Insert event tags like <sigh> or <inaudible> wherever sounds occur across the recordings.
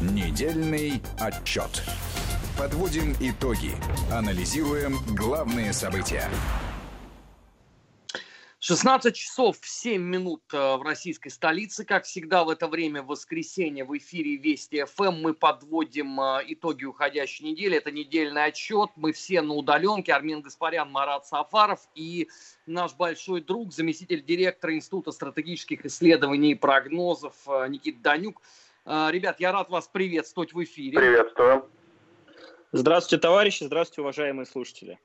Недельный отчет. Подводим итоги. Анализируем главные события. 16 часов 7 минут э, в российской столице. Как всегда в это время в воскресенье в эфире Вести ФМ мы подводим э, итоги уходящей недели. Это недельный отчет. Мы все на удаленке. Армин Гаспарян, Марат Сафаров и наш большой друг, заместитель директора Института стратегических исследований и прогнозов э, Никита Данюк. Ребят, я рад вас приветствовать в эфире. Приветствую. Здравствуйте, товарищи, здравствуйте, уважаемые слушатели.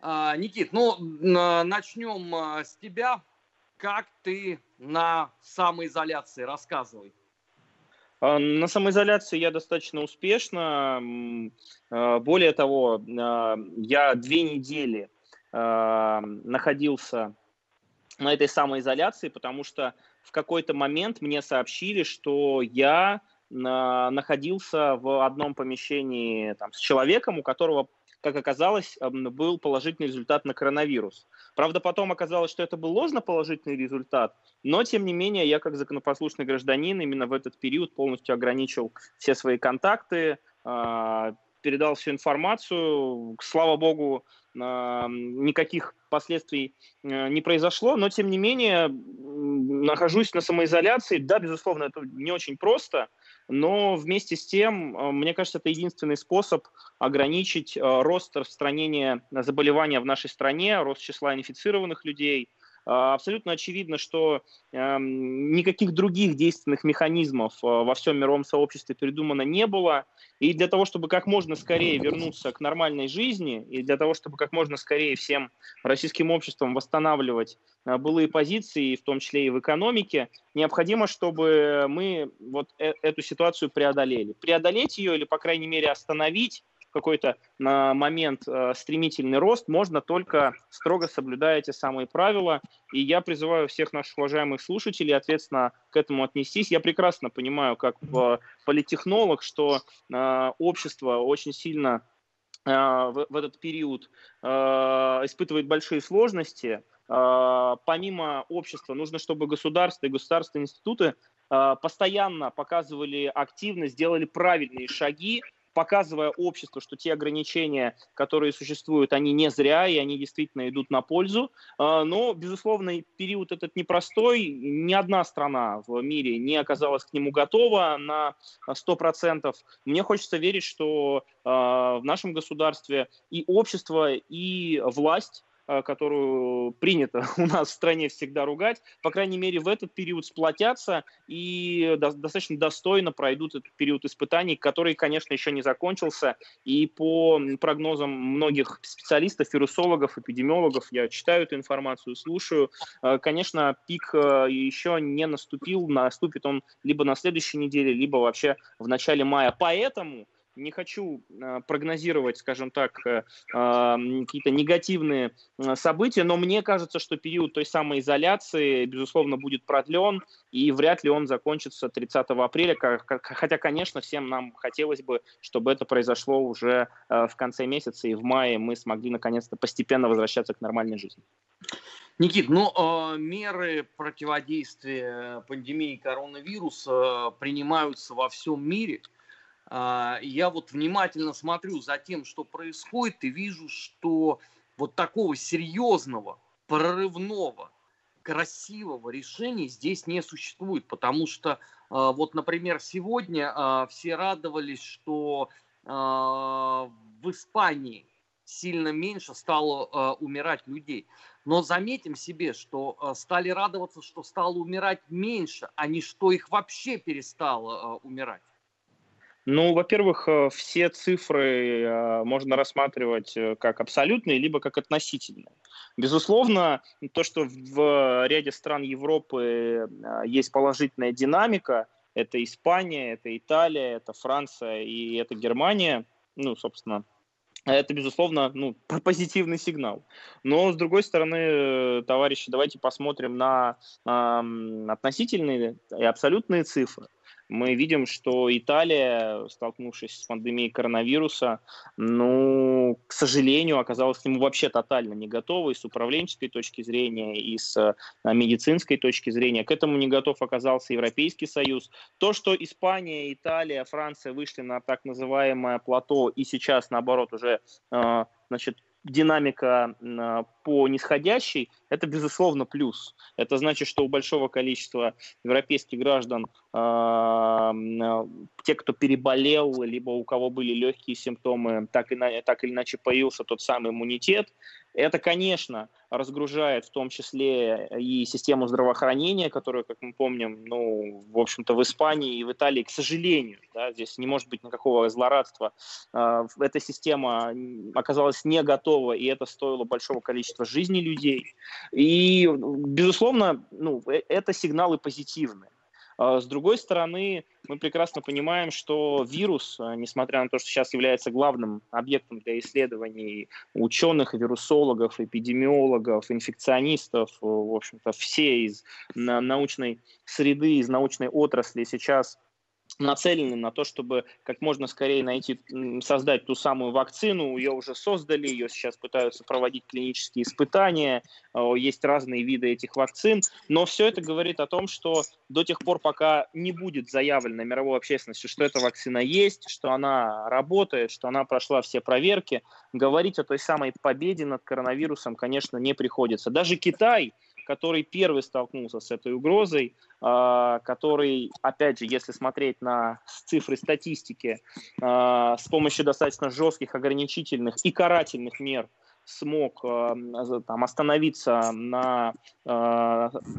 А, Никит, ну, начнем а, с тебя. Как ты на самоизоляции? Рассказывай. А, на самоизоляции я достаточно успешно. Более того, я две недели находился на этой самоизоляции, потому что в какой-то момент мне сообщили, что я находился в одном помещении там, с человеком, у которого как оказалось, был положительный результат на коронавирус. Правда, потом оказалось, что это был ложно положительный результат, но, тем не менее, я как законопослушный гражданин именно в этот период полностью ограничил все свои контакты, а, передал всю информацию. Слава богу, никаких последствий э, не произошло, но, тем не менее, нахожусь на самоизоляции. Да, безусловно, это не очень просто – но вместе с тем, э, мне кажется, это единственный способ ограничить э, рост распространения заболевания в нашей стране, рост числа инфицированных людей – абсолютно очевидно, что эм, никаких других действенных механизмов э, во всем мировом сообществе придумано не было. И для того, чтобы как можно скорее вернуться к нормальной жизни, и для того, чтобы как можно скорее всем российским обществом восстанавливать э, былые позиции, в том числе и в экономике, необходимо, чтобы мы вот э, эту ситуацию преодолели. Преодолеть ее или, по крайней мере, остановить какой-то на момент э, стремительный рост можно только строго соблюдая эти самые правила. И я призываю всех наших уважаемых слушателей ответственно к этому отнестись. Я прекрасно понимаю, как политтехнолог, что э, общество очень сильно э, в, этот период испытывает большие сложности. Помимо общества нужно, чтобы государство и государственные институты постоянно показывали активность, сделали правильные шаги показывая обществу, что те ограничения, которые существуют, они не зря, и они действительно идут на пользу. А, но, безусловно, период этот непростой. Ни одна страна в мире не оказалась к нему готова на 100%. Мне хочется верить, что а, в нашем государстве и общество, и власть которую принято <laughs> у нас в стране всегда ругать, по крайней мере, в этот период сплотятся и достаточно достойно пройдут этот период испытаний, который, конечно, еще не закончился. И по прогнозам многих специалистов, вирусологов, эпидемиологов, я читаю эту информацию, слушаю, э, конечно, пик э, еще не наступил, наступит он либо на следующей неделе, либо вообще в начале мая. Поэтому не хочу э, прогнозировать, скажем так, э, э, какие-то негативные события, но мне кажется, что период той самой изоляции, безусловно, будет продлен, и вряд ли он закончится 30 апреля, хотя, конечно, всем нам хотелось бы, чтобы это произошло уже в конце месяца, и в мае мы смогли наконец-то постепенно возвращаться к нормальной жизни. Никит, ну, меры противодействия пандемии коронавируса принимаются во всем мире – а, я вот внимательно смотрю за тем, что происходит, и вижу, что вот такого серьезного, прорывного, красивого решения здесь не существует, потому что а, вот, например, сегодня а, все радовались, что в Испании сильно меньше стало умирать людей. Но заметим себе, что стали радоваться, что стало умирать меньше, а не что их вообще перестало умирать. Ну, во-первых, э, все цифры э, можно рассматривать э, как абсолютные, либо как относительные. Безусловно, то, что в ряде стран Европы есть положительная динамика, это Испания, это Италия, это Франция и это Германия, ну, собственно, это, безусловно, ну, <laughs> позитивный сигнал. Но, с другой стороны, товарищи, давайте посмотрим на э, относительные и абсолютные цифры. Мы видим, что Италия, столкнувшись с пандемией коронавируса, ну, к сожалению, оказалась к нему вообще тотально не готова и с управленческой точки зрения, и с а, медицинской точки зрения. К этому не готов оказался Европейский Союз. То, что Испания, Италия, Франция вышли на так называемое плато и сейчас, наоборот, уже а, значит, динамика а, по нисходящей, это, безусловно, плюс. Это значит, что у большого количества европейских граждан э, те, кто переболел, либо у кого были легкие симптомы, так, и, так или иначе появился тот самый иммунитет. Это, конечно, разгружает в том числе и систему здравоохранения, которую, как мы помним, ну, в общем-то, в Испании и в Италии, к сожалению, да, здесь не может быть никакого злорадства, э, эта система оказалась не готова, и это стоило большого количества жизней людей. И, безусловно, ну, э, это сигналы позитивные. А с другой стороны, мы прекрасно понимаем, что вирус, а, несмотря на то, что сейчас является главным объектом для исследований ученых, вирусологов, эпидемиологов, инфекционистов, в общем-то, все из научной среды, из научной отрасли сейчас нацелены на то, чтобы как можно скорее найти, создать ту самую вакцину. Ее уже создали, ее сейчас пытаются проводить клинические испытания, есть разные виды этих вакцин, но все это говорит о том, что до тех пор, пока не будет заявлено мировой общественностью, что эта вакцина есть, что она работает, что она прошла все проверки, говорить о той самой победе над коронавирусом, конечно, не приходится. Даже Китай, который первый столкнулся с этой угрозой, а, который, опять же, если смотреть на цифры статистики, а, с помощью достаточно жестких ограничительных и карательных мер смог а, там, остановиться на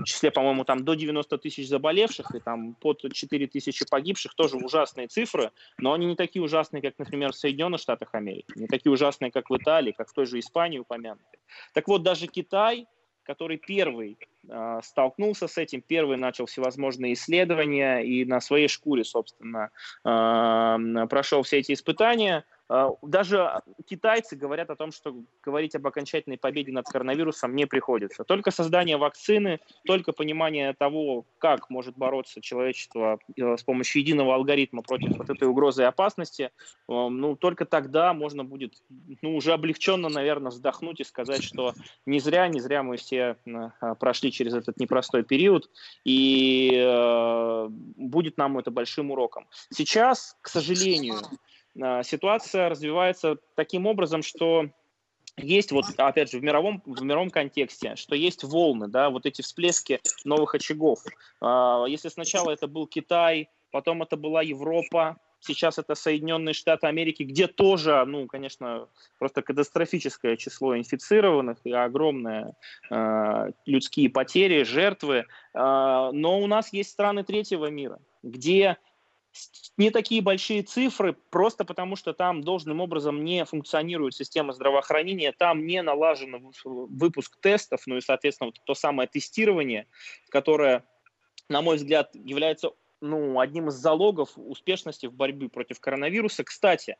числе, по-моему, там до 90 тысяч заболевших и там под 4 тысячи погибших, тоже ужасные цифры, но они не такие ужасные, как, например, в Соединенных Штатах Америки, не такие ужасные, как в Италии, как в той же Испании упомянутые. Так вот, даже Китай который первый э, столкнулся с этим, первый начал всевозможные исследования и на своей шкуре, собственно, э, прошел все эти испытания. А, даже китайцы говорят о том, что говорить об окончательной победе над коронавирусом не приходится. Только создание вакцины, только понимание того, как может бороться человечество э, с помощью единого алгоритма против вот этой угрозы и опасности, э, ну, только тогда можно будет ну, уже облегченно, наверное, вздохнуть и сказать, что не зря, не зря мы все э, прошли через этот непростой период, и э, будет нам это большим уроком. Сейчас, к сожалению, а, ситуация развивается таким образом, что есть вот, опять же, в мировом, в мировом контексте, что есть волны, да, вот эти всплески новых очагов. А, если сначала это был Китай, потом это была Европа, сейчас это Соединенные Штаты Америки, где тоже, ну, конечно, просто катастрофическое число инфицированных и огромные э, людские потери, жертвы. Э, но у нас есть страны третьего мира, где не такие большие цифры, просто потому что там должным образом не функционирует система здравоохранения, там не налажен выпуск тестов, ну и, соответственно, вот то самое тестирование, которое, на мой взгляд, является ну, одним из залогов успешности в борьбе против коронавируса. Кстати,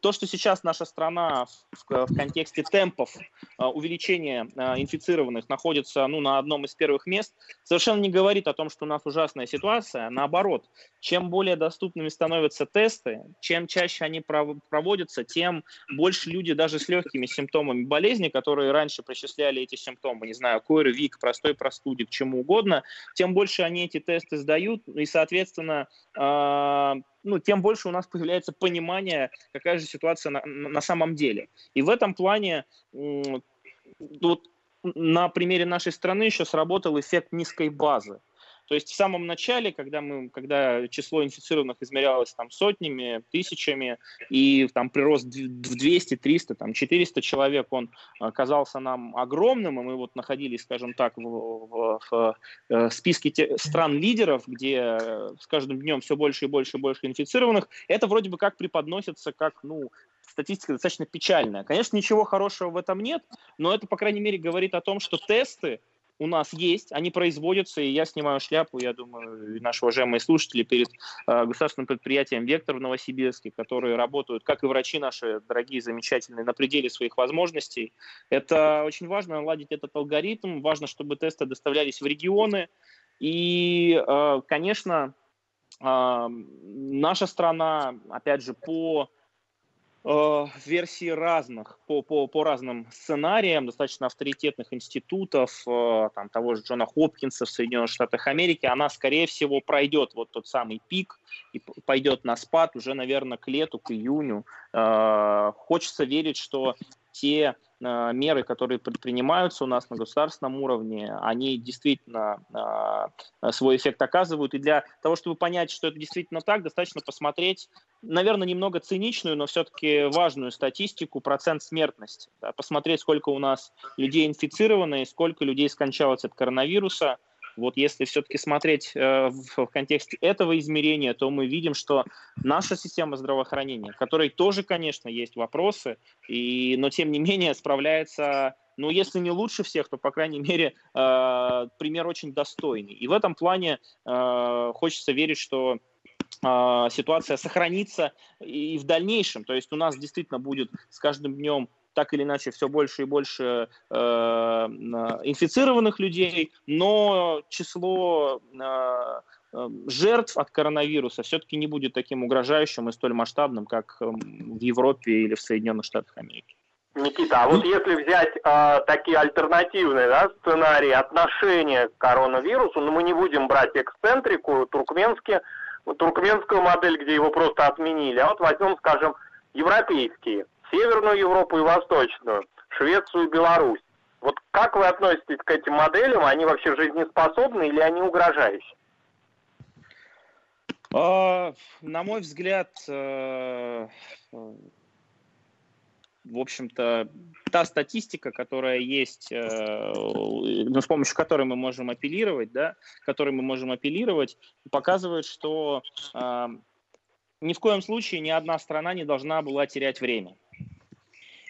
то, что сейчас наша страна в, в контексте темпов а, увеличения а, инфицированных находится ну, на одном из первых мест, совершенно не говорит о том, что у нас ужасная ситуация. Наоборот, чем более доступными становятся тесты, чем чаще они проводятся, тем больше люди даже с легкими симптомами болезни, которые раньше причисляли эти симптомы, не знаю, КОР, ВИК, простой простуде, к чему угодно, тем больше они эти тесты сдают, и, соответственно, соответственно, э, ну, тем больше у нас появляется понимание, какая же ситуация на, на самом деле. И в этом плане вот на примере нашей страны еще сработал эффект низкой базы. То есть в самом начале, когда, мы, когда число инфицированных измерялось там, сотнями, тысячами, и там прирост в 200, 300, там, 400 человек, он казался нам огромным, и мы вот находились, скажем так, в, в, в э, списке стран-лидеров, где с каждым днем все больше и больше и больше инфицированных, это вроде бы как преподносится как, ну, статистика достаточно печальная. Конечно, ничего хорошего в этом нет, но это, по крайней мере, говорит о том, что тесты у нас есть, они производятся, и я снимаю шляпу, я думаю, наши уважаемые слушатели перед э, государственным предприятием «Вектор» в Новосибирске, которые работают, как и врачи наши, дорогие, замечательные, на пределе своих возможностей. Это очень важно, наладить этот алгоритм, важно, чтобы тесты доставлялись в регионы, и, э, конечно, наша страна, опять же, по Э, версии разных, по, по, по разным сценариям, достаточно авторитетных институтов, э, там, того же Джона Хопкинса в Соединенных Штатах Америки, она, скорее всего, пройдет вот тот самый пик и пойдет на спад уже, наверное, к лету, к июню. Э, хочется верить, что те Э, меры, которые предпринимаются у нас на государственном уровне, они действительно э, свой эффект оказывают. И для того, чтобы понять, что это действительно так, достаточно посмотреть, наверное, немного циничную, но все-таки важную статистику, процент смертности. Посмотреть, сколько у нас людей инфицировано и сколько людей скончалось от коронавируса – вот если все-таки смотреть э, в, контексте этого измерения, то мы видим, что наша система здравоохранения, которой тоже, конечно, есть вопросы, и, но тем не менее справляется ну, если не лучше всех, то, по крайней мере, э, пример очень достойный. И в этом плане э, хочется верить, что ситуация сохранится и в дальнейшем. То есть у нас действительно будет с каждым днем так или иначе все больше и больше э, инфицированных людей, но число э, жертв от коронавируса все-таки не будет таким угрожающим и столь масштабным, как в Европе или в Соединенных Штатах Америки. Никита, а вот если взять э, такие альтернативные да, сценарии отношения к коронавирусу, но ну, мы не будем брать эксцентрику, туркменские, туркменскую модель, где его просто отменили, а вот возьмем, скажем, европейские – Северную Европу и Восточную, Швецию и Беларусь. Вот как вы относитесь к этим моделям? Они вообще жизнеспособны или они угрожающие? А, на мой взгляд, э, в общем-то, та статистика, которая есть, э, ну, с помощью которой мы можем апеллировать, да, которой мы можем апеллировать, показывает, что э, ни в коем случае ни одна страна не должна была терять время.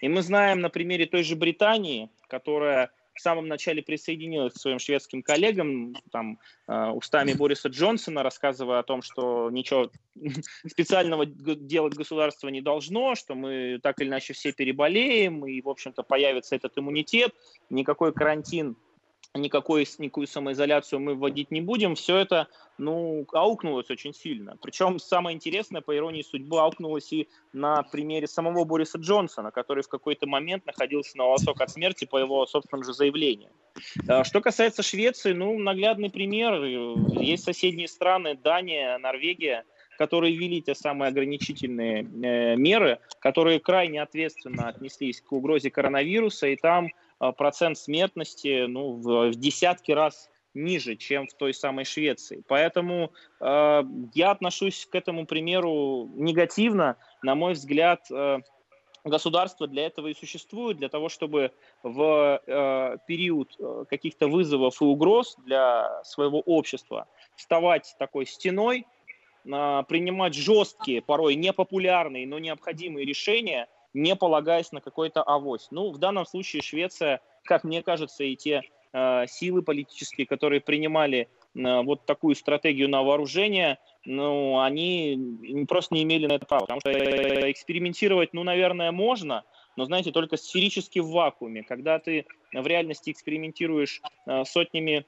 И мы знаем на примере той же Британии, которая в самом начале присоединилась к своим шведским коллегам, там, э, устами Бориса Джонсона, рассказывая о том, что ничего <laughs> специального делать государство не должно, что мы так или иначе все переболеем, и, в общем-то, появится этот иммунитет, никакой карантин никакой, никакую самоизоляцию мы вводить не будем, все это, ну, аукнулось очень сильно. Причем самое интересное, по иронии судьбы, аукнулось и на примере самого Бориса Джонсона, который в какой-то момент находился на волосок от смерти по его собственным же заявлениям. А, что касается Швеции, ну, наглядный пример. Есть соседние страны, Дания, Норвегия, которые ввели те самые ограничительные э, меры, которые крайне ответственно отнеслись к угрозе коронавируса, и там процент смертности ну, в, в десятки раз ниже, чем в той самой Швеции. Поэтому э, я отношусь к этому примеру негативно. На мой взгляд, э, государство для этого и существует, для того, чтобы в э, период э, каких-то вызовов и угроз для своего общества вставать такой стеной, э, принимать жесткие, порой непопулярные, но необходимые решения – не полагаясь на какой-то авось. Ну, в данном случае Швеция, как мне кажется, и те э, силы политические, которые принимали э, вот такую стратегию на вооружение, ну, они просто не имели на это права. Потому что экспериментировать, ну, наверное, можно, но, знаете, только сферически в вакууме. Когда ты в реальности экспериментируешь э, сотнями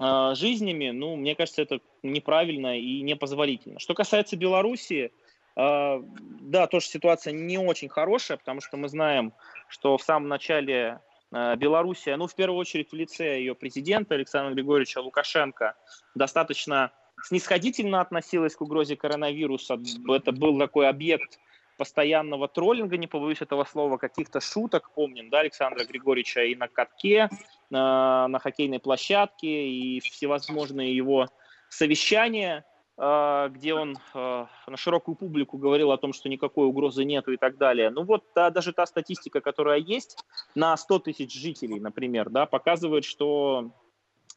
э, жизнями, ну, мне кажется, это неправильно и непозволительно. Что касается Белоруссии, да, тоже ситуация не очень хорошая, потому что мы знаем, что в самом начале а, Белоруссия, ну, в первую очередь в лице ее президента Александра Григорьевича Лукашенко, достаточно снисходительно относилась к угрозе коронавируса. Это был такой объект постоянного троллинга, не побоюсь этого слова, каких-то шуток, помним, да, Александра Григорьевича и на катке, на, на хоккейной площадке, и всевозможные его совещания – а, где он а, на широкую публику говорил о том, что никакой угрозы нету и так далее. Ну вот та, даже та статистика, которая есть на 100 тысяч жителей, например, да, показывает, что,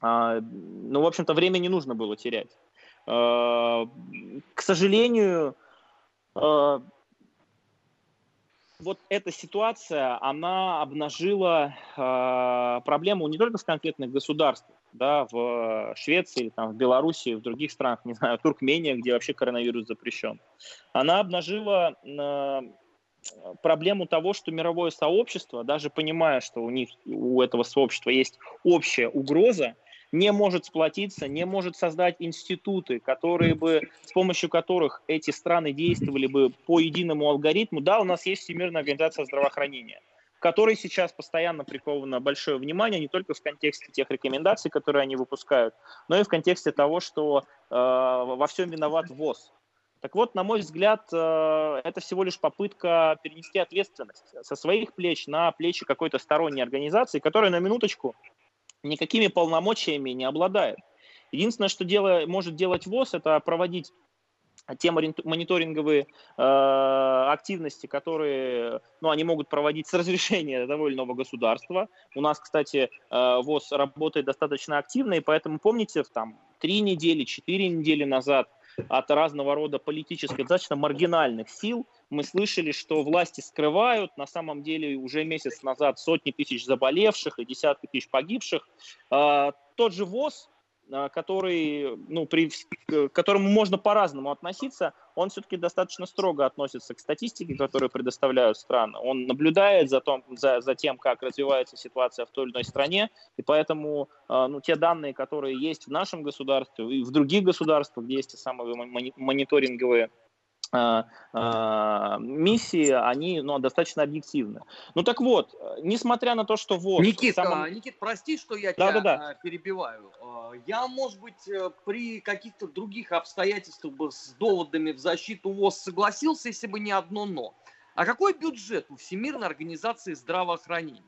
а, ну, в общем-то, время не нужно было терять. К сожалению, вот эта ситуация, она обнажила проблему не только в конкретных государствах, да, в Швеции, там, в Беларуси, в других странах, не знаю, <laughs> Туркмения, где вообще коронавирус запрещен, она обнажила э, проблему того, что мировое сообщество, даже понимая, что у них, у этого сообщества есть общая угроза, не может сплотиться, не может создать институты, которые бы, с помощью которых эти страны действовали бы по единому алгоритму. Да, у нас есть Всемирная организация здравоохранения, которой сейчас постоянно приковано большое внимание, не только в контексте тех рекомендаций, которые они выпускают, но и в контексте того, что э, во всем виноват ВОЗ. Так вот, на мой взгляд, э, это всего лишь попытка перенести ответственность со своих плеч на плечи какой-то сторонней организации, которая на минуточку никакими полномочиями не обладает. Единственное, что дело, может делать ВОЗ, это проводить те мониторинговые э, активности, которые ну, они могут проводить с разрешения довольного государства. У нас, кстати, э, ВОЗ работает достаточно активно, и поэтому, помните, там, три недели, четыре недели назад от разного рода политических, достаточно маргинальных сил мы слышали, что власти скрывают, на самом деле уже месяц назад сотни тысяч заболевших и десятки тысяч погибших. Э, тот же ВОЗ а, который, ну, при, к которому можно по-разному относиться, он все-таки достаточно строго относится к статистике, которую предоставляют страны. Он наблюдает за, том, за, за тем, как развивается ситуация в той или иной стране, и поэтому а, ну, те данные, которые есть в нашем государстве и в других государствах, где есть те самые мониторинговые а, а, миссии, они ну, достаточно объективны. Ну так вот, несмотря на то, что ВОЗ... Никит, самом... Никит, прости, что я да, тебя да, да. перебиваю. А, я, может быть, э, при каких-то других обстоятельствах бы с доводами в защиту ВОЗ согласился, если бы не одно «но». А какой бюджет у Всемирной организации здравоохранения?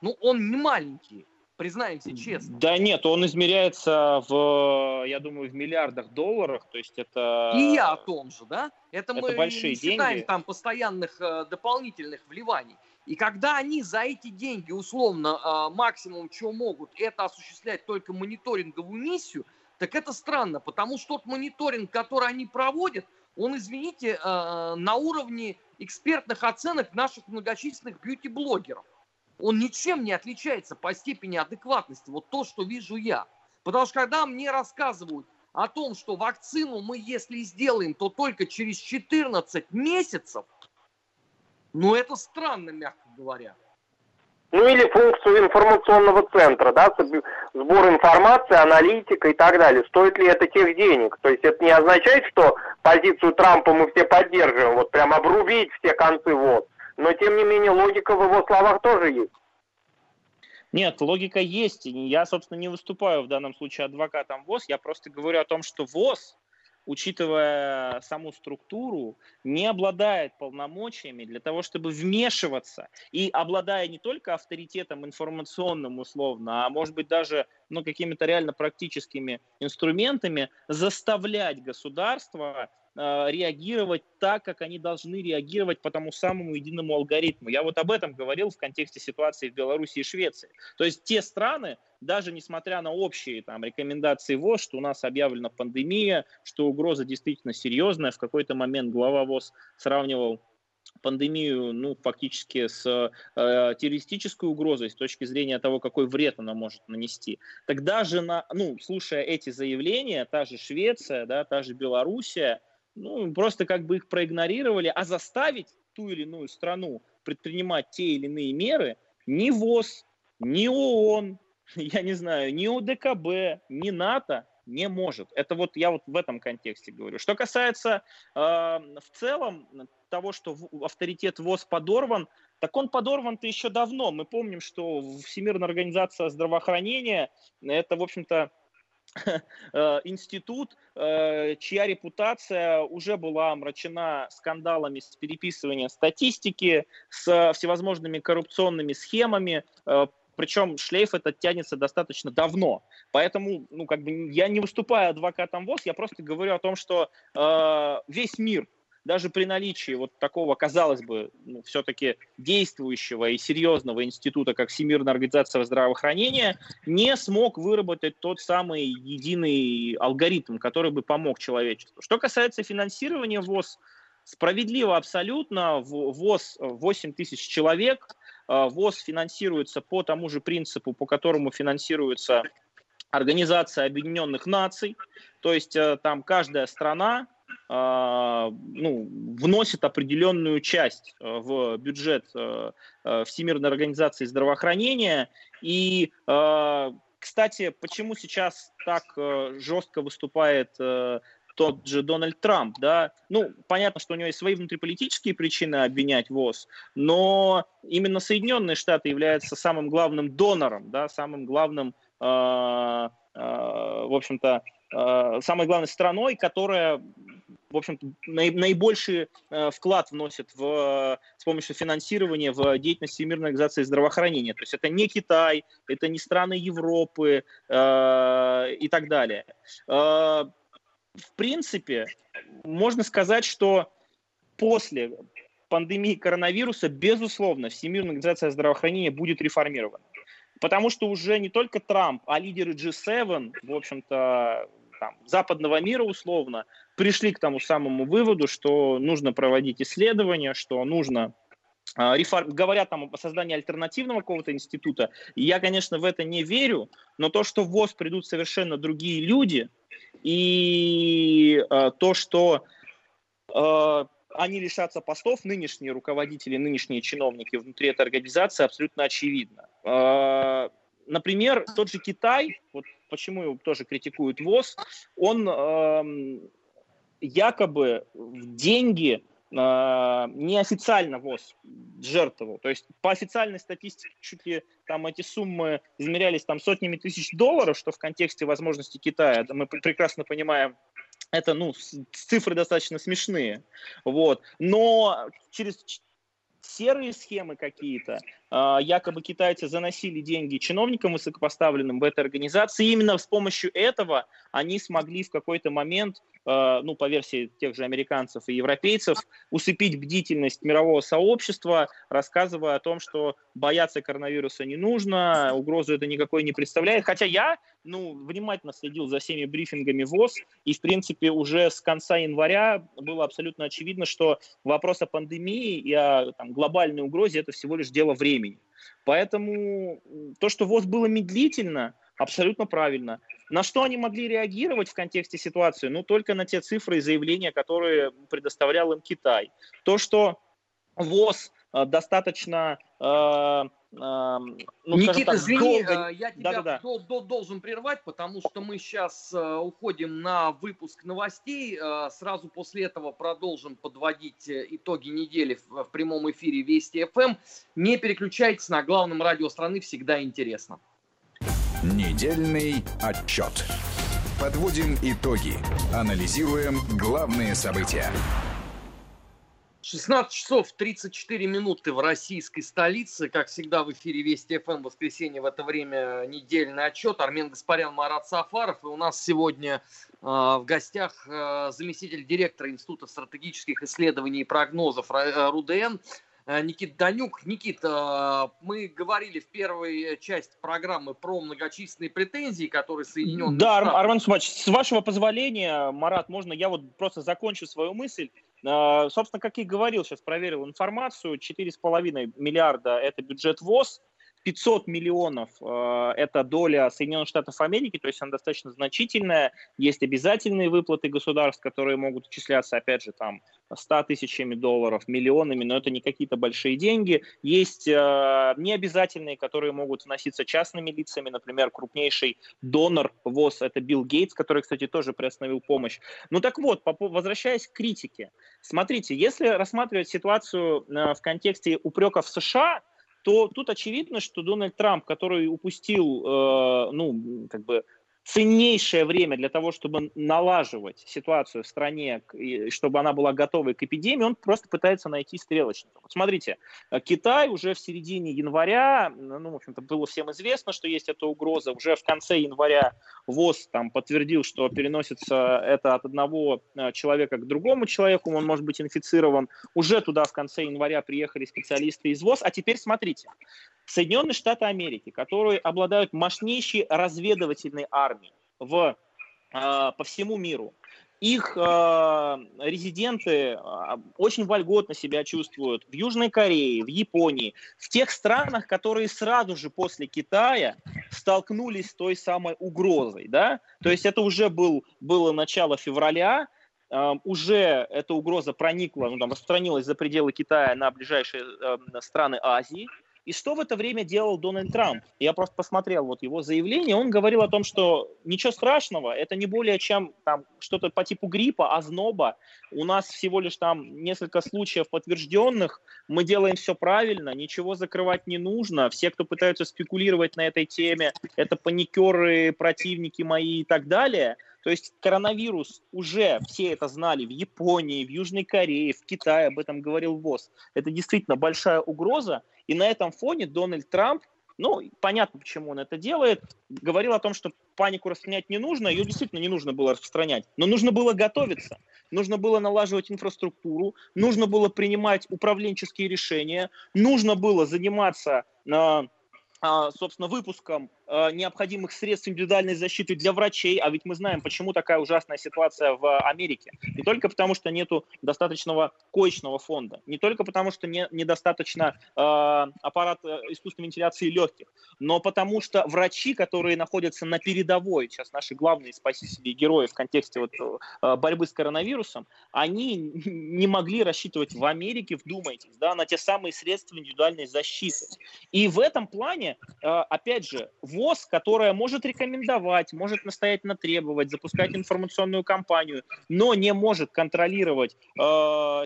Ну, он не маленький признаемся честно. Да нет, он измеряется в, я думаю, в миллиардах долларов, то есть это... И я о том же, да? Это, это мы большие не считаем деньги. там постоянных э, дополнительных вливаний. И когда они за эти деньги, условно, э, максимум, чего могут, это осуществлять только мониторинговую миссию, так это странно, потому что тот мониторинг, который они проводят, он, извините, э, на уровне экспертных оценок наших многочисленных бьюти-блогеров он ничем не отличается по степени адекватности. Вот то, что вижу я. Потому что когда мне рассказывают о том, что вакцину мы, если сделаем, то только через 14 месяцев, ну это странно, мягко говоря. Ну или функцию информационного центра, да, сбор информации, аналитика и так далее. Стоит ли это тех денег? То есть это не означает, что позицию Трампа мы все поддерживаем, вот прям обрубить все концы ВОЗ но тем не менее логика в его словах тоже есть. Нет, логика есть. Я, собственно, не выступаю в данном случае адвокатом ВОЗ. Я просто говорю о том, что ВОЗ, учитывая саму структуру, не обладает полномочиями для того, чтобы вмешиваться. И обладая не только авторитетом информационным условно, а может быть даже ну, какими-то реально практическими инструментами, заставлять государство реагировать так, как они должны реагировать по тому самому единому алгоритму. Я вот об этом говорил в контексте ситуации в Беларуси и Швеции. То есть те страны, даже несмотря на общие там, рекомендации ВОЗ, что у нас объявлена пандемия, что угроза действительно серьезная, в какой-то момент глава ВОЗ сравнивал пандемию, ну, фактически с э, террористической угрозой с точки зрения того, какой вред она может нанести. Тогда же, на, ну, слушая эти заявления, та же Швеция, да, та же Белоруссия, ну, просто как бы их проигнорировали, а заставить ту или иную страну предпринимать те или иные меры ни ВОЗ, ни ООН, <laughs> я не знаю, ни ОДКБ, ни НАТО не может. Это вот я вот в этом контексте говорю. Что касается э, в целом того, что авторитет ВОЗ подорван, так он подорван-то еще давно. Мы помним, что Всемирная организация здравоохранения это, в общем-то, институт, э, чья репутация уже была омрачена скандалами с переписыванием статистики, с всевозможными коррупционными схемами, э, причем шлейф этот тянется достаточно давно. Поэтому, ну, как бы я не выступаю адвокатом ВОЗ, я просто говорю о том, что э, весь мир даже при наличии вот такого, казалось бы, ну, все-таки действующего и серьезного института, как Всемирная организация здравоохранения, не смог выработать тот самый единый алгоритм, который бы помог человечеству. Что касается финансирования ВОЗ, справедливо абсолютно, ВОЗ 8 тысяч человек, э, ВОЗ финансируется по тому же принципу, по которому финансируется Организация Объединенных Наций, то есть э, там каждая страна ну, вносит определенную часть э, в бюджет э, Всемирной организации здравоохранения. И, Кстати, почему сейчас так жестко выступает тот же Дональд Трамп, да, ну, понятно, что у него есть свои внутриполитические причины обвинять ВОЗ, но именно Соединенные Штаты являются самым главным донором, да, самым главным, э, э, в общем-то, э, самой главной страной, которая в общем наибольший э, вклад вносит в, с помощью финансирования в деятельность Всемирной организации здравоохранения. То есть это не Китай, это не страны Европы э, и так далее. Э, в принципе, можно сказать, что после пандемии коронавируса, безусловно, Всемирная организация здравоохранения будет реформирована. Потому что уже не только Трамп, а лидеры G7, в общем-то, там, западного мира условно, пришли к тому самому выводу, что нужно проводить исследования, что нужно а, реформ... говорят там о создании альтернативного какого-то института. И я, конечно, в это не верю, но то, что в ВОЗ придут совершенно другие люди, и э, то, что э, они лишатся постов, нынешние руководители, нынешние чиновники внутри этой организации, абсолютно очевидно. Э, например, тот же Китай, вот почему его тоже критикуют ВОЗ, он э, якобы деньги неофициально ВОЗ жертвовал. То есть по официальной статистике чуть ли там эти суммы измерялись там сотнями тысяч долларов, что в контексте возможности Китая, мы прекрасно понимаем, это, ну, цифры достаточно смешные, вот. Но через серые схемы какие-то. А, якобы китайцы заносили деньги чиновникам высокопоставленным в этой организации. И именно с помощью этого они смогли в какой-то момент, а, ну, по версии тех же американцев и европейцев, усыпить бдительность мирового сообщества, рассказывая о том, что бояться коронавируса не нужно, угрозу это никакой не представляет. Хотя я, ну, внимательно следил за всеми брифингами ВОЗ, и, в принципе, уже с конца января было абсолютно очевидно, что вопрос о пандемии и о там, глобальной угрозе – это всего лишь дело времени. Поэтому то, что ВОЗ было медлительно, абсолютно правильно. На что они могли реагировать в контексте ситуации? Ну, только на те цифры и заявления, которые предоставлял им Китай. То, что ВОЗ достаточно э, ну, Никита, так, извини, долго... Э, я тебя да, да, да. должен прервать, потому что мы сейчас э, уходим на выпуск новостей. Э, сразу после этого продолжим подводить итоги недели в прямом эфире Вести ФМ. Не переключайтесь на главном радио страны, всегда интересно. Недельный отчет. Подводим итоги. Анализируем главные события. 16 часов 34 минуты в российской столице. Как всегда в эфире Вести ФМ в воскресенье в это время недельный отчет. Армен Гаспарян, Марат Сафаров. И у нас сегодня э, в гостях э, заместитель директора Института стратегических исследований и прогнозов э, РУДН э, Никит Данюк. Никит, э, мы говорили в первой части программы про многочисленные претензии, которые Соединенные Да, Штаты... Армен Сумач, с вашего позволения, Марат, можно я вот просто закончу свою мысль. А, собственно, как и говорил, сейчас проверил информацию, 4,5 миллиарда – это бюджет ВОЗ, 500 миллионов э, – это доля Соединенных Штатов Америки, то есть она достаточно значительная. Есть обязательные выплаты государств, которые могут исчисляться, опять же, там 100 тысячами долларов, миллионами, но это не какие-то большие деньги. Есть э, необязательные, которые могут вноситься частными лицами, например, крупнейший донор ВОЗ – это Билл Гейтс, который, кстати, тоже приостановил помощь. Ну так вот, возвращаясь к критике. Смотрите, если рассматривать ситуацию э, в контексте упреков США – то тут очевидно, что Дональд Трамп, который упустил, э, ну, как бы ценнейшее время для того, чтобы налаживать ситуацию в стране, чтобы она была готова к эпидемии, он просто пытается найти стрелочника. Вот смотрите, э, Китай уже в середине января, ну, в общем-то, было всем известно, что есть эта угроза. Уже в конце января ВОЗ там подтвердил, что переносится это от одного э, человека к другому человеку, он может быть инфицирован. Уже туда в конце января приехали специалисты из ВОЗ. А теперь смотрите, Соединенные Штаты Америки, которые обладают мощнейшей разведывательной армией в, э, по всему миру, их э, резиденты э, очень вольготно себя чувствуют в Южной Корее, в Японии, в тех странах, которые сразу же после Китая столкнулись с той самой угрозой. Да? То есть это уже был, было начало февраля, э, уже эта угроза проникла, ну, там, распространилась за пределы Китая на ближайшие э, страны Азии. И что в это время делал Дональд Трамп? Я просто посмотрел вот его заявление. Он говорил о том, что ничего страшного, это не более чем там что-то по типу гриппа, озноба. У нас всего лишь там несколько случаев подтвержденных. Мы делаем все правильно, ничего закрывать не нужно. Все, кто пытаются спекулировать на этой теме, это паникеры, противники мои и так далее. То есть коронавирус уже все это знали в Японии, в Южной Корее, в Китае, об этом говорил ВОЗ. Это действительно большая угроза. И на этом фоне Дональд Трамп ну, понятно, почему он это делает. Говорил о том, что панику распространять не нужно. Ее действительно не нужно было распространять. Но нужно было готовиться. Нужно было налаживать инфраструктуру. Нужно было принимать управленческие решения. Нужно было заниматься а, а, собственно, выпуском необходимых средств индивидуальной защиты для врачей, а ведь мы знаем, почему такая ужасная ситуация в Америке. Не только потому, что нету достаточного коечного фонда, не только потому, что не, недостаточно э, аппарат искусственной вентиляции легких, но потому что врачи, которые находятся на передовой, сейчас наши главные спасители и герои в контексте вот, э, борьбы с коронавирусом, они не могли рассчитывать в Америке, вдумайтесь, да, на те самые средства индивидуальной защиты. И в этом плане, э, опять же, ВОЗ, которая может рекомендовать, может настоятельно требовать, запускать информационную кампанию, но не может контролировать э,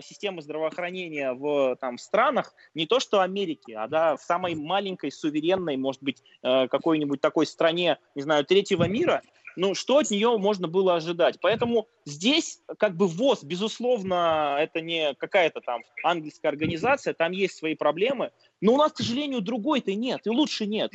систему здравоохранения в там, странах, не то что Америки, а да, в самой маленькой, суверенной, может быть, э, какой-нибудь такой стране, не знаю, третьего мира, ну, что от нее можно было ожидать? Поэтому здесь, как бы ВОЗ, безусловно, это не какая-то там английская организация, там есть свои проблемы, но у нас, к сожалению, другой-то нет, и лучше нет.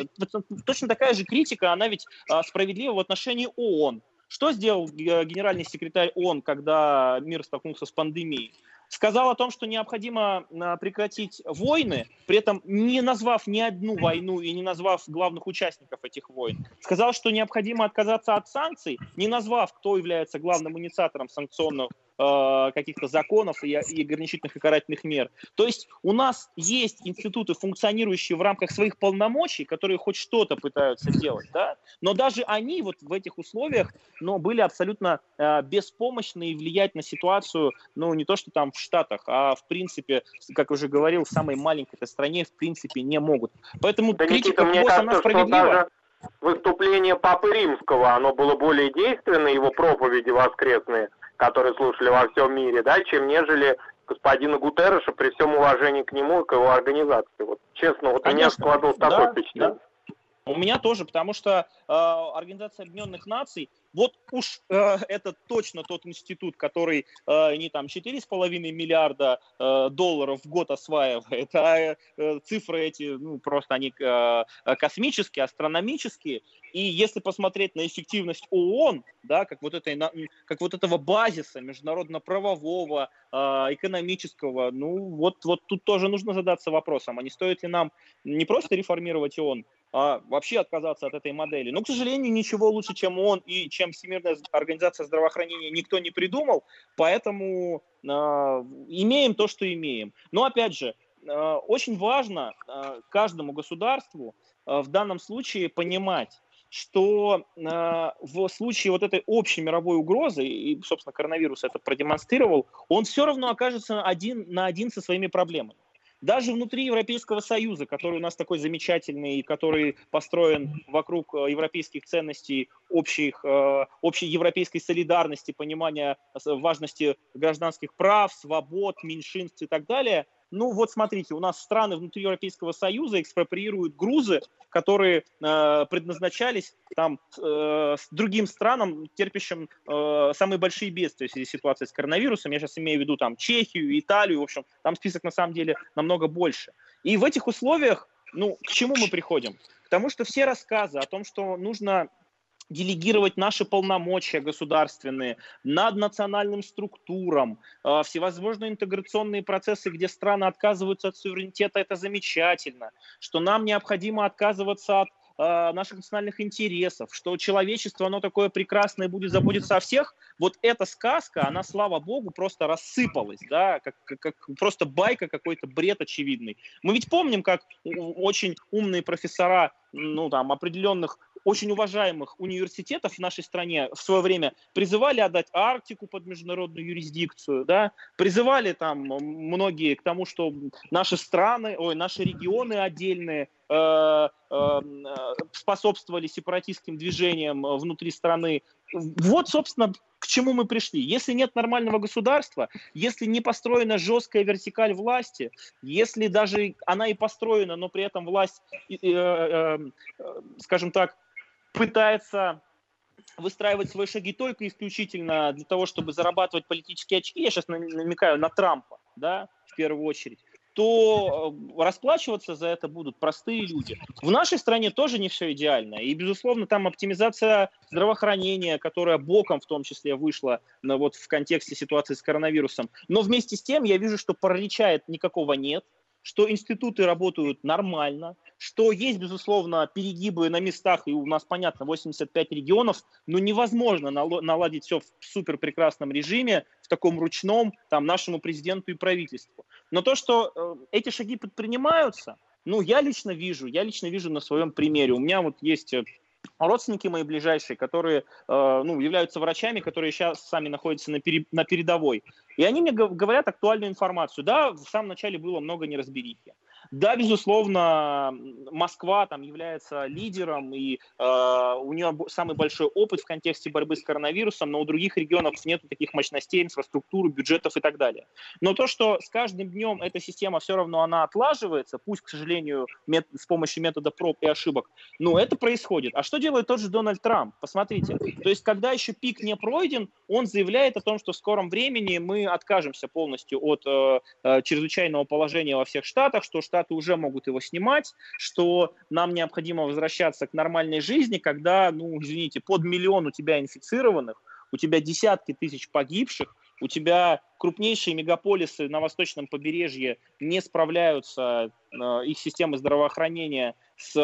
Точно такая же критика, она ведь а, справедлива в отношении ООН. Что сделал э, генеральный секретарь ООН, когда мир столкнулся с пандемией? Сказал о том, что необходимо а, прекратить войны, при этом не назвав ни одну войну и не назвав главных участников этих войн. Сказал, что необходимо отказаться от санкций, не назвав, кто является главным инициатором санкционных Э, каких-то законов и, и ограничительных и карательных мер. То есть у нас есть институты, функционирующие в рамках своих полномочий, которые хоть что-то пытаются делать, да? но даже они вот в этих условиях ну, были абсолютно э, беспомощны и влиять на ситуацию, ну не то что там в Штатах, а в принципе, как уже говорил, в самой маленькой стране в принципе не могут. Поэтому да, критика Никита, ВОЗ, она справедлива выступление Папы Римского, оно было более действенное, его проповеди воскресные, которые слушали во всем мире, да, чем нежели господина Гутерреша при всем уважении к нему и к его организации. Вот честно, вот Конечно, у меня складывалось да, такое впечатление. Да. У меня тоже, потому что э, Организация Объединенных Наций, вот уж э, это точно тот институт, который э, не там 4,5 миллиарда э, долларов в год осваивает, а э, цифры эти, ну, просто они э, космические, астрономические. И если посмотреть на эффективность ООН, да, как вот, этой, как вот этого базиса международно-правового, э, экономического, ну, вот, вот тут тоже нужно задаться вопросом, а не стоит ли нам не просто реформировать ООН, а вообще отказаться от этой модели. Но, к сожалению, ничего лучше, чем он и чем Всемирная организация здравоохранения никто не придумал, поэтому э, имеем то, что имеем. Но, опять же, э, очень важно э, каждому государству э, в данном случае понимать, что э, в случае вот этой общей мировой угрозы, и, собственно, коронавирус это продемонстрировал, он все равно окажется один на один со своими проблемами. Даже внутри Европейского Союза, который у нас такой замечательный, который построен вокруг э, европейских ценностей, общих, э, общей европейской солидарности, понимания важности гражданских прав, свобод, меньшинств и так далее – ну вот смотрите, у нас страны внутри Европейского Союза экспроприируют грузы, которые э, предназначались там э, другим странам, терпящим э, самые большие бедствия в связи с ситуацией с коронавирусом. Я сейчас имею в виду там Чехию, Италию, в общем, там список на самом деле намного больше. И в этих условиях, ну, к чему мы приходим? К тому, что все рассказы о том, что нужно делегировать наши полномочия государственные над национальным структурам, э, всевозможные интеграционные процессы, где страны отказываются от суверенитета, это замечательно, что нам необходимо отказываться от э, наших национальных интересов, что человечество, оно такое прекрасное будет заботиться о всех, вот эта сказка, она, слава богу, просто рассыпалась, да, как, как, как просто байка, какой-то бред очевидный. Мы ведь помним, как очень умные профессора ну, там, определенных очень уважаемых университетов в нашей стране в свое время призывали отдать Арктику под международную юрисдикцию, да, призывали там многие к тому, что наши страны, ой, наши регионы отдельные э, э, способствовали сепаратистским движениям внутри страны. Вот, собственно, к чему мы пришли. Если нет нормального государства, если не построена жесткая вертикаль власти, если даже она и построена, но при этом власть, э, э, скажем так, пытается выстраивать свои шаги только исключительно для того, чтобы зарабатывать политические очки, я сейчас намекаю на Трампа, да, в первую очередь, то э, расплачиваться за это будут простые люди. В нашей стране тоже не все идеально. И, безусловно, там оптимизация здравоохранения, которая боком в том числе вышла на, вот, в контексте ситуации с коронавирусом. Но вместе с тем я вижу, что паралича никакого нет что институты работают нормально, что есть, безусловно, перегибы на местах, и у нас, понятно, 85 регионов, но невозможно наладить все в супер прекрасном режиме, в таком ручном, там, нашему президенту и правительству. Но то, что э, эти шаги предпринимаются, ну, я лично вижу, я лично вижу на своем примере. У меня вот есть э, родственники мои ближайшие, которые э, ну, являются врачами, которые сейчас сами находятся на, пере, на передовой. И они мне говорят актуальную информацию. Да, в самом начале было много неразберихи. Да, безусловно, Москва там является лидером, и э, у нее самый большой опыт в контексте борьбы с коронавирусом, но у других регионов нет таких мощностей, инфраструктуры, бюджетов и так далее. Но то, что с каждым днем эта система все равно она отлаживается, пусть, к сожалению, мет- с помощью метода проб и ошибок, ну, это происходит. А что делает тот же Дональд Трамп? Посмотрите. То есть, когда еще пик не пройден, он заявляет о том, что в скором времени мы откажемся полностью от э, э, чрезвычайного положения во всех штатах, что штаты штаты уже могут его снимать, что нам необходимо возвращаться к нормальной жизни, когда, ну, извините, под миллион у тебя инфицированных, у тебя десятки тысяч погибших, у тебя крупнейшие мегаполисы на восточном побережье не справляются, э, их системы здравоохранения с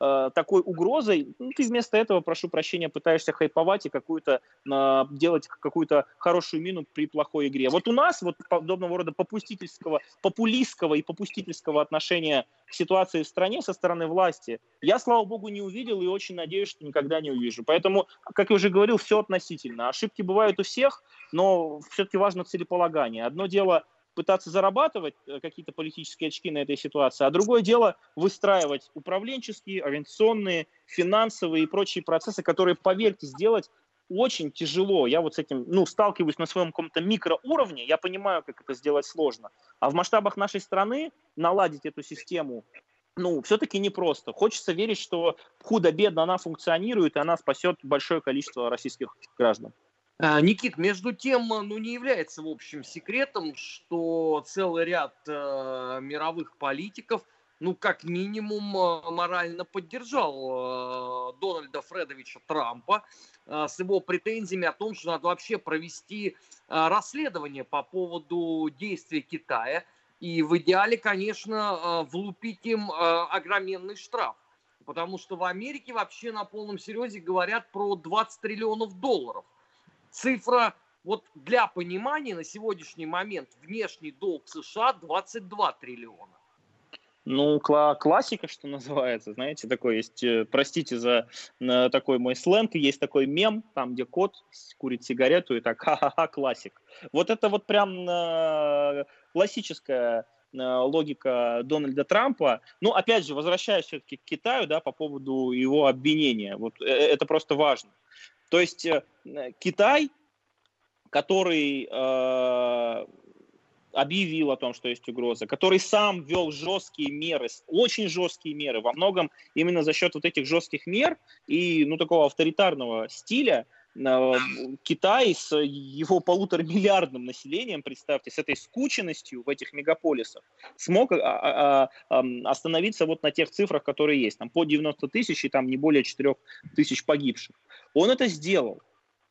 э, такой угрозой, ну, ты вместо этого, прошу прощения, пытаешься хайповать и какую-то э, делать какую-то хорошую мину при плохой игре. Вот у нас вот подобного рода попустительского, популистского и попустительского отношения к ситуации в стране со стороны власти я, слава богу, не увидел и очень надеюсь, что никогда не увижу. Поэтому, как я уже говорил, все относительно. Ошибки бывают у всех, но все-таки важно целеполагание. Одно дело пытаться зарабатывать э, какие-то политические очки на этой ситуации, а другое дело выстраивать управленческие, организационные, финансовые и прочие процессы, которые, поверьте, сделать очень тяжело. Я вот с этим, ну, сталкиваюсь на своем каком-то микроуровне, я понимаю, как это сделать сложно. А в масштабах нашей страны наладить эту систему, ну, все-таки непросто. Хочется верить, что худо-бедно она функционирует, и она спасет большое количество российских граждан. А, Никит, между тем, ну не является в общем секретом, что целый ряд э, мировых политиков, ну как минимум э, морально поддержал э, Дональда Фредовича Трампа э, с его претензиями о том, что надо вообще провести э, расследование по поводу действий Китая и в идеале, конечно, э, влупить им э, огроменный штраф. Потому что в Америке вообще на полном серьезе говорят про 20 триллионов долларов Цифра, вот для понимания, на сегодняшний момент внешний долг США 22 триллиона. Ну, кла- классика, что называется, знаете, такой есть, э, простите за э, такой мой сленг, есть такой мем, там, где кот курит сигарету и так, <laughs> ха-ха-ха, классик. Вот это вот прям э, классическая логика Дональда Трампа. Ну, опять же, возвращаясь все-таки к Китаю, да, по поводу его обвинения, вот это просто важно. То есть э, Китай, который э, объявил о том, что есть угроза, который сам ввел жесткие меры, очень жесткие меры, во многом именно за счет вот этих жестких мер и ну, такого авторитарного стиля, Китай с его полуторамиллиардным населением, представьте, с этой скученностью в этих мегаполисах, смог а, а, а, остановиться вот на тех цифрах, которые есть, там по 90 тысяч и там не более 4 тысяч погибших. Он это сделал.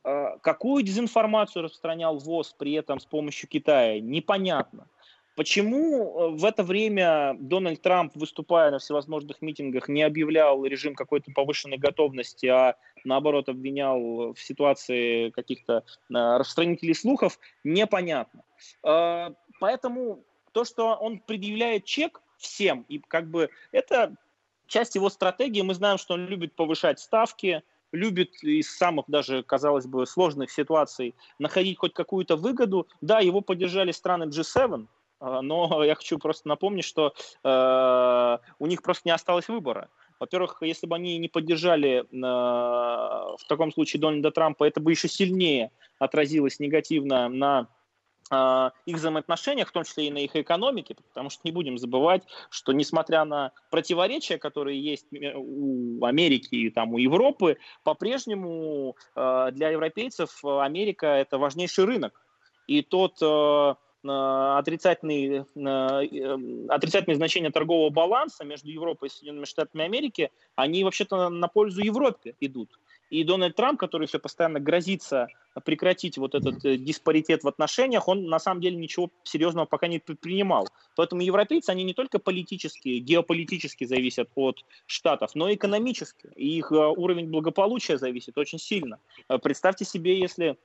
Какую дезинформацию распространял ВОЗ при этом с помощью Китая, непонятно. Почему э, в это время Дональд Трамп, выступая на всевозможных митингах, не объявлял режим какой-то повышенной готовности, а наоборот обвинял в ситуации каких-то э, распространителей слухов, непонятно. А, поэтому то, что он предъявляет чек всем, и как бы это часть его стратегии, мы знаем, что он любит повышать ставки, любит из самых даже, казалось бы, сложных ситуаций находить хоть какую-то выгоду. Да, его поддержали страны G7, а, но <laughs> я хочу просто напомнить, что э, у них просто не осталось выбора. Во-первых, если бы они не поддержали э, в таком случае Дональда Трампа, это бы еще сильнее отразилось негативно на э, их взаимоотношениях, в том числе и на их экономике, потому что не будем забывать, что несмотря на противоречия, которые есть у Америки и там, у Европы, по-прежнему э, для европейцев Америка это важнейший рынок. И тот э, Э, отрицательные, э, эм, отрицательные значения торгового баланса между Европой и Соединенными Штатами Америки, они вообще-то на пользу Европе идут. И Дональд Трамп, который все постоянно грозится прекратить вот этот э, диспаритет в отношениях, он на самом деле ничего серьезного пока не предпринимал. Поэтому европейцы, они не только политически, геополитически зависят от Штатов, но и экономически. И их уровень благополучия зависит очень сильно. Представьте себе, если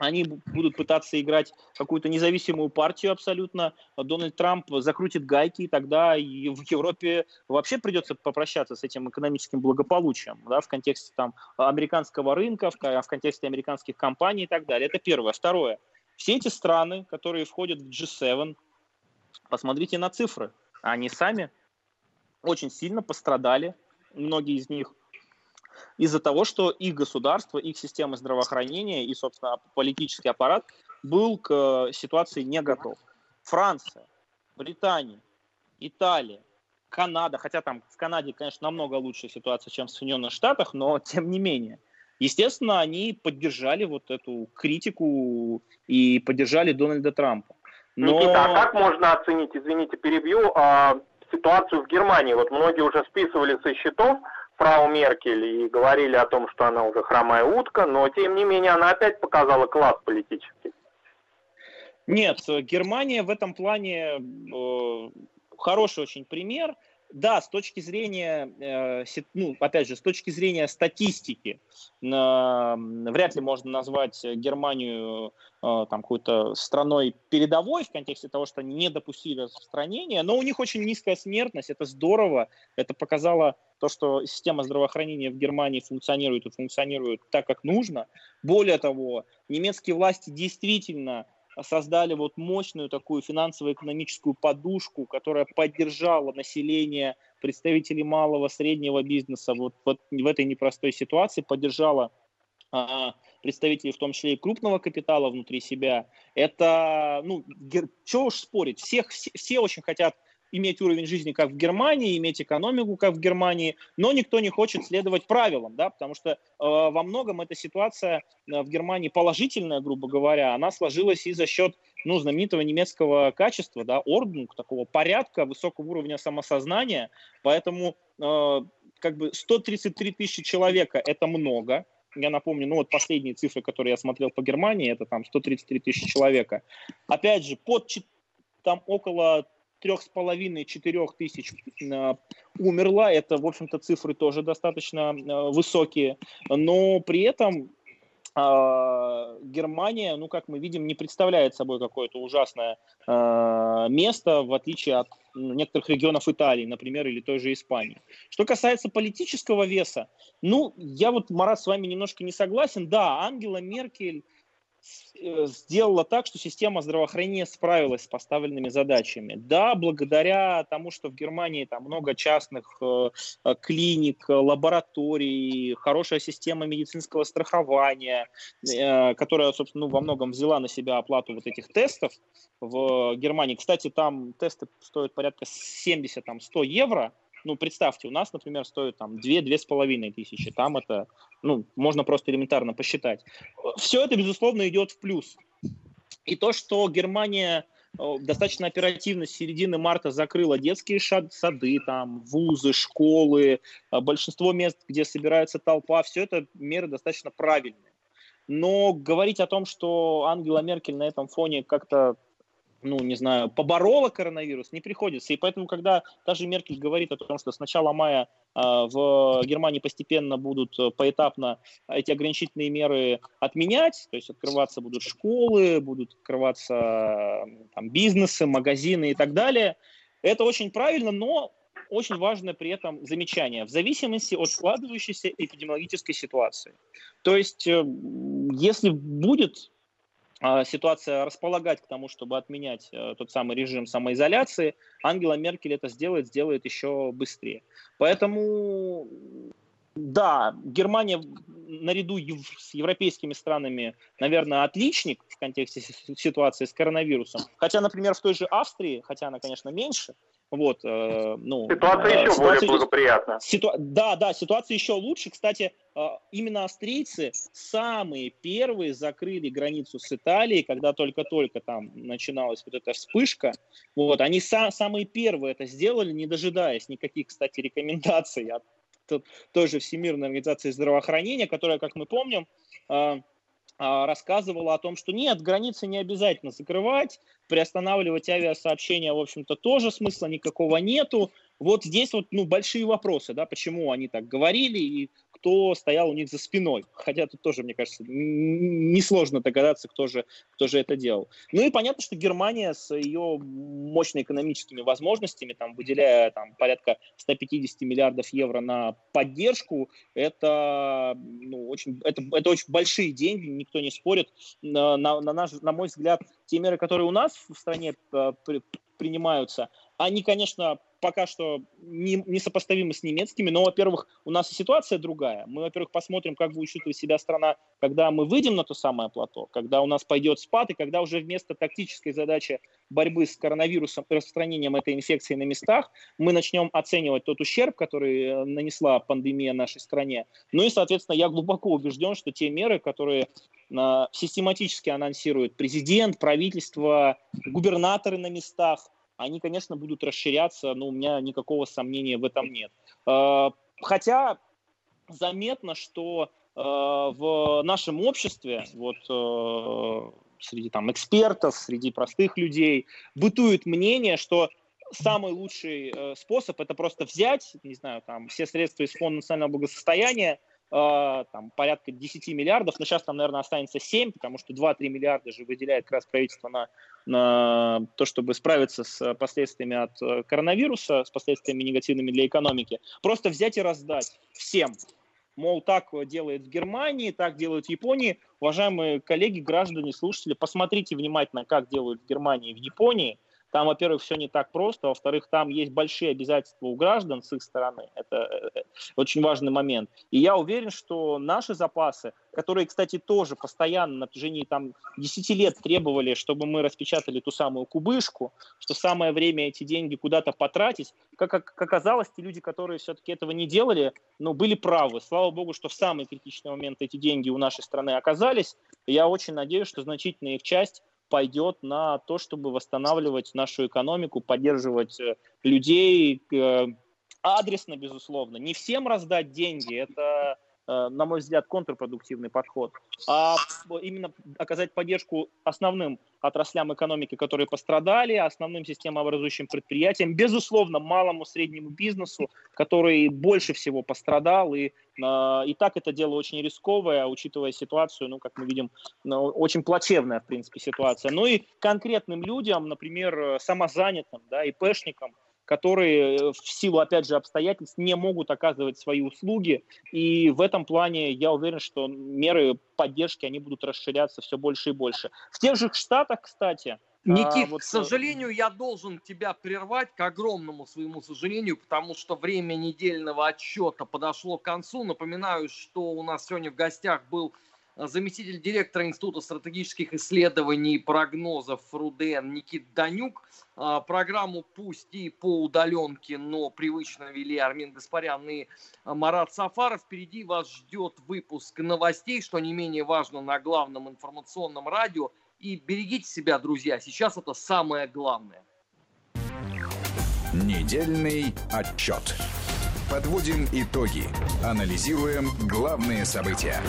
они будут пытаться играть какую-то независимую партию абсолютно. Дональд Трамп закрутит гайки, и тогда и в Европе вообще придется попрощаться с этим экономическим благополучием да, в контексте там, американского рынка, в, в контексте американских компаний и так далее. Это первое. Второе. Все эти страны, которые входят в G7, посмотрите на цифры. Они сами очень сильно пострадали, многие из них из-за того, что их государство, их система здравоохранения и, собственно, политический аппарат был к э, ситуации не готов. Франция, Британия, Италия, Канада, хотя там в Канаде, конечно, намного лучшая ситуация, чем в Соединенных Штатах, но <laughs> тем не менее. Естественно, они поддержали вот эту критику и поддержали Дональда Трампа. Но... Никита, а как можно оценить, извините, перебью, а, ситуацию в Германии? Вот многие уже списывали со счетов фрау Меркель и говорили о том, что она уже хромая утка, но тем не менее она опять показала класс политический. Нет, Германия в этом плане э, хороший очень пример – да, с точки зрения, э, ну, опять же, с точки зрения статистики, вряд ли можно назвать Германию э, там какой-то страной передовой в контексте того, что они не допустили распространения, но у них очень низкая смертность, это здорово, это показало то, что система здравоохранения в Германии функционирует и функционирует так, как нужно. Более того, немецкие власти действительно создали вот мощную такую финансово-экономическую подушку, которая поддержала население, представителей малого, среднего бизнеса вот, вот в этой непростой ситуации, поддержала а, представителей, в том числе и крупного капитала внутри себя. Это, ну, что уж спорить, всех, все, все очень хотят иметь уровень жизни, как в Германии, иметь экономику, как в Германии, но никто не хочет следовать правилам, да, потому что э, во многом эта ситуация э, в Германии положительная, грубо говоря, она сложилась и за счет ну, знаменитого немецкого качества, да, орднунг, такого порядка, высокого уровня самосознания, поэтому э, как бы 133 тысячи человека – это много, я напомню, ну вот последние цифры, которые я смотрел по Германии, это там 133 тысячи человека. Опять же, под там около трех с половиной четырех тысяч э, умерла. Это, в общем-то, цифры тоже достаточно э, высокие. Но при этом а, Германия, ну, как мы видим, не представляет собой какое-то ужасное э, место, в отличие от некоторых регионов Италии, например, или той же Испании. Что касается политического веса, ну, я вот, Марат, с вами немножко не согласен. Да, Ангела Меркель Э, сделала так, что система здравоохранения справилась с поставленными задачами. Да, благодаря тому, что в Германии там много частных э, э клиник, лабораторий, хорошая система медицинского страхования, э, которая, собственно, ну, во многом взяла на себя оплату вот этих тестов в Германии. Кстати, там тесты стоят порядка 70-100 евро, ну, представьте, у нас, например, стоит там 2-2,5 тысячи, там это, ну, можно просто элементарно посчитать. Все это, безусловно, идет в плюс. И то, что Германия достаточно оперативно с середины марта закрыла детские сады, там, вузы, школы, э, большинство мест, где собирается толпа, все это меры достаточно правильные. Но говорить о том, что Ангела Меркель на этом фоне как-то ну, не знаю, поборола коронавирус, не приходится. И поэтому, когда даже Меркель говорит о том, что с начала мая э, в Германии постепенно будут э, поэтапно эти ограничительные меры отменять, то есть открываться будут школы, будут открываться там, бизнесы, магазины и так далее, это очень правильно, но очень важное при этом замечание. В зависимости от складывающейся эпидемиологической ситуации. То есть, э, если будет ситуация располагать к тому, чтобы отменять э, тот самый режим самоизоляции, Ангела Меркель это сделает, сделает еще быстрее. Поэтому да, Германия наряду с европейскими странами, наверное, отличник в контексте ситуации с коронавирусом. Хотя, например, в той же Австрии, хотя она, конечно, меньше, вот, э, ну, ситуация э, еще ситуация, более благоприятна. Ситу... Да, да, ситуация еще лучше. Кстати, именно австрийцы самые первые закрыли границу с Италией, когда только-только там начиналась вот эта вспышка. Вот, они са- самые первые это сделали, не дожидаясь никаких, кстати, рекомендаций от той же Всемирной организации здравоохранения, которая, как мы помним, э, а, рассказывала о том, что нет, границы не обязательно закрывать, приостанавливать авиасообщения, в общем-то, тоже смысла никакого нету. Вот здесь вот, ну, большие вопросы, да, почему они так говорили и кто стоял у них за спиной. Хотя тут тоже, мне кажется, несложно догадаться, кто же, кто же это делал. Ну и понятно, что Германия с ее мощными экономическими возможностями, там, выделяя там, порядка 150 миллиардов евро на поддержку, это, ну, очень, это, это очень большие деньги, никто не спорит. На, на, на, наш, на мой взгляд, те меры, которые у нас в стране э, принимаются, они, конечно, пока что не, не сопоставимы с немецкими, но, во-первых, у нас и ситуация другая. Мы, во-первых, посмотрим, как будет чувствовать себя страна, когда мы выйдем на то самое плато, когда у нас пойдет спад, и когда уже вместо тактической задачи борьбы с коронавирусом и распространением этой инфекции на местах, мы начнем оценивать тот ущерб, который э, нанесла пандемия нашей стране. Ну и, соответственно, я глубоко убежден, что те меры, которые э, систематически анонсирует президент, правительство, губернаторы на местах, они, конечно, будут расширяться, но у меня никакого сомнения в этом нет. Э, хотя заметно, что э, в нашем обществе, вот э, среди там экспертов, среди простых людей, бытует мнение, что самый лучший способ это просто взять, не знаю, там все средства из фонда национального благосостояния, а, там, порядка 10 миллиардов, но сейчас там, наверное, останется 7, потому что 2-3 миллиарда же выделяет как раз правительство на, на то, чтобы справиться с последствиями от э, коронавируса, с последствиями негативными для экономики. Просто взять и раздать всем. Мол, так делает в Германии, так делают в Японии. Уважаемые коллеги, граждане, слушатели, посмотрите внимательно, как делают в Германии и в Японии – там, во-первых, все не так просто, во-вторых, там есть большие обязательства у граждан с их стороны. Это э, очень важный момент. И я уверен, что наши запасы, которые, кстати, тоже постоянно на протяжении там, 10 лет требовали, чтобы мы распечатали ту самую кубышку, что самое время эти деньги куда-то потратить, как, как оказалось, те люди, которые все-таки этого не делали, ну, были правы. Слава богу, что в самый критичный момент эти деньги у нашей страны оказались. Я очень надеюсь, что значительная их часть пойдет на то, чтобы восстанавливать нашу экономику, поддерживать э, людей э, адресно, безусловно. Не всем раздать деньги, это на мой взгляд, контрпродуктивный подход, а именно оказать поддержку основным отраслям экономики, которые пострадали, основным системообразующим предприятиям, безусловно, малому среднему бизнесу, который больше всего пострадал, и, э, и так это дело очень рисковое, учитывая ситуацию, ну, как мы видим, ну, очень плачевная, в принципе, ситуация. Ну и конкретным людям, например, самозанятым, да, ИПшникам, которые э, в силу, опять же, обстоятельств не могут оказывать свои услуги. И в этом плане я уверен, что меры поддержки, они будут расширяться все больше и больше. В тех же Штатах, кстати, Никит, а, вот... к сожалению, я должен тебя прервать, к огромному своему сожалению, потому что время недельного отчета подошло к концу. Напоминаю, что у нас сегодня в гостях был заместитель директора Института стратегических исследований и прогнозов РУДН Никит Данюк. А, программу пусть и по удаленке, но привычно вели Армин Гаспарян и Марат Сафаров. Впереди вас ждет выпуск новостей, что не менее важно на главном информационном радио. И берегите себя, друзья, сейчас это самое главное. Недельный отчет. Подводим итоги. Анализируем главные события.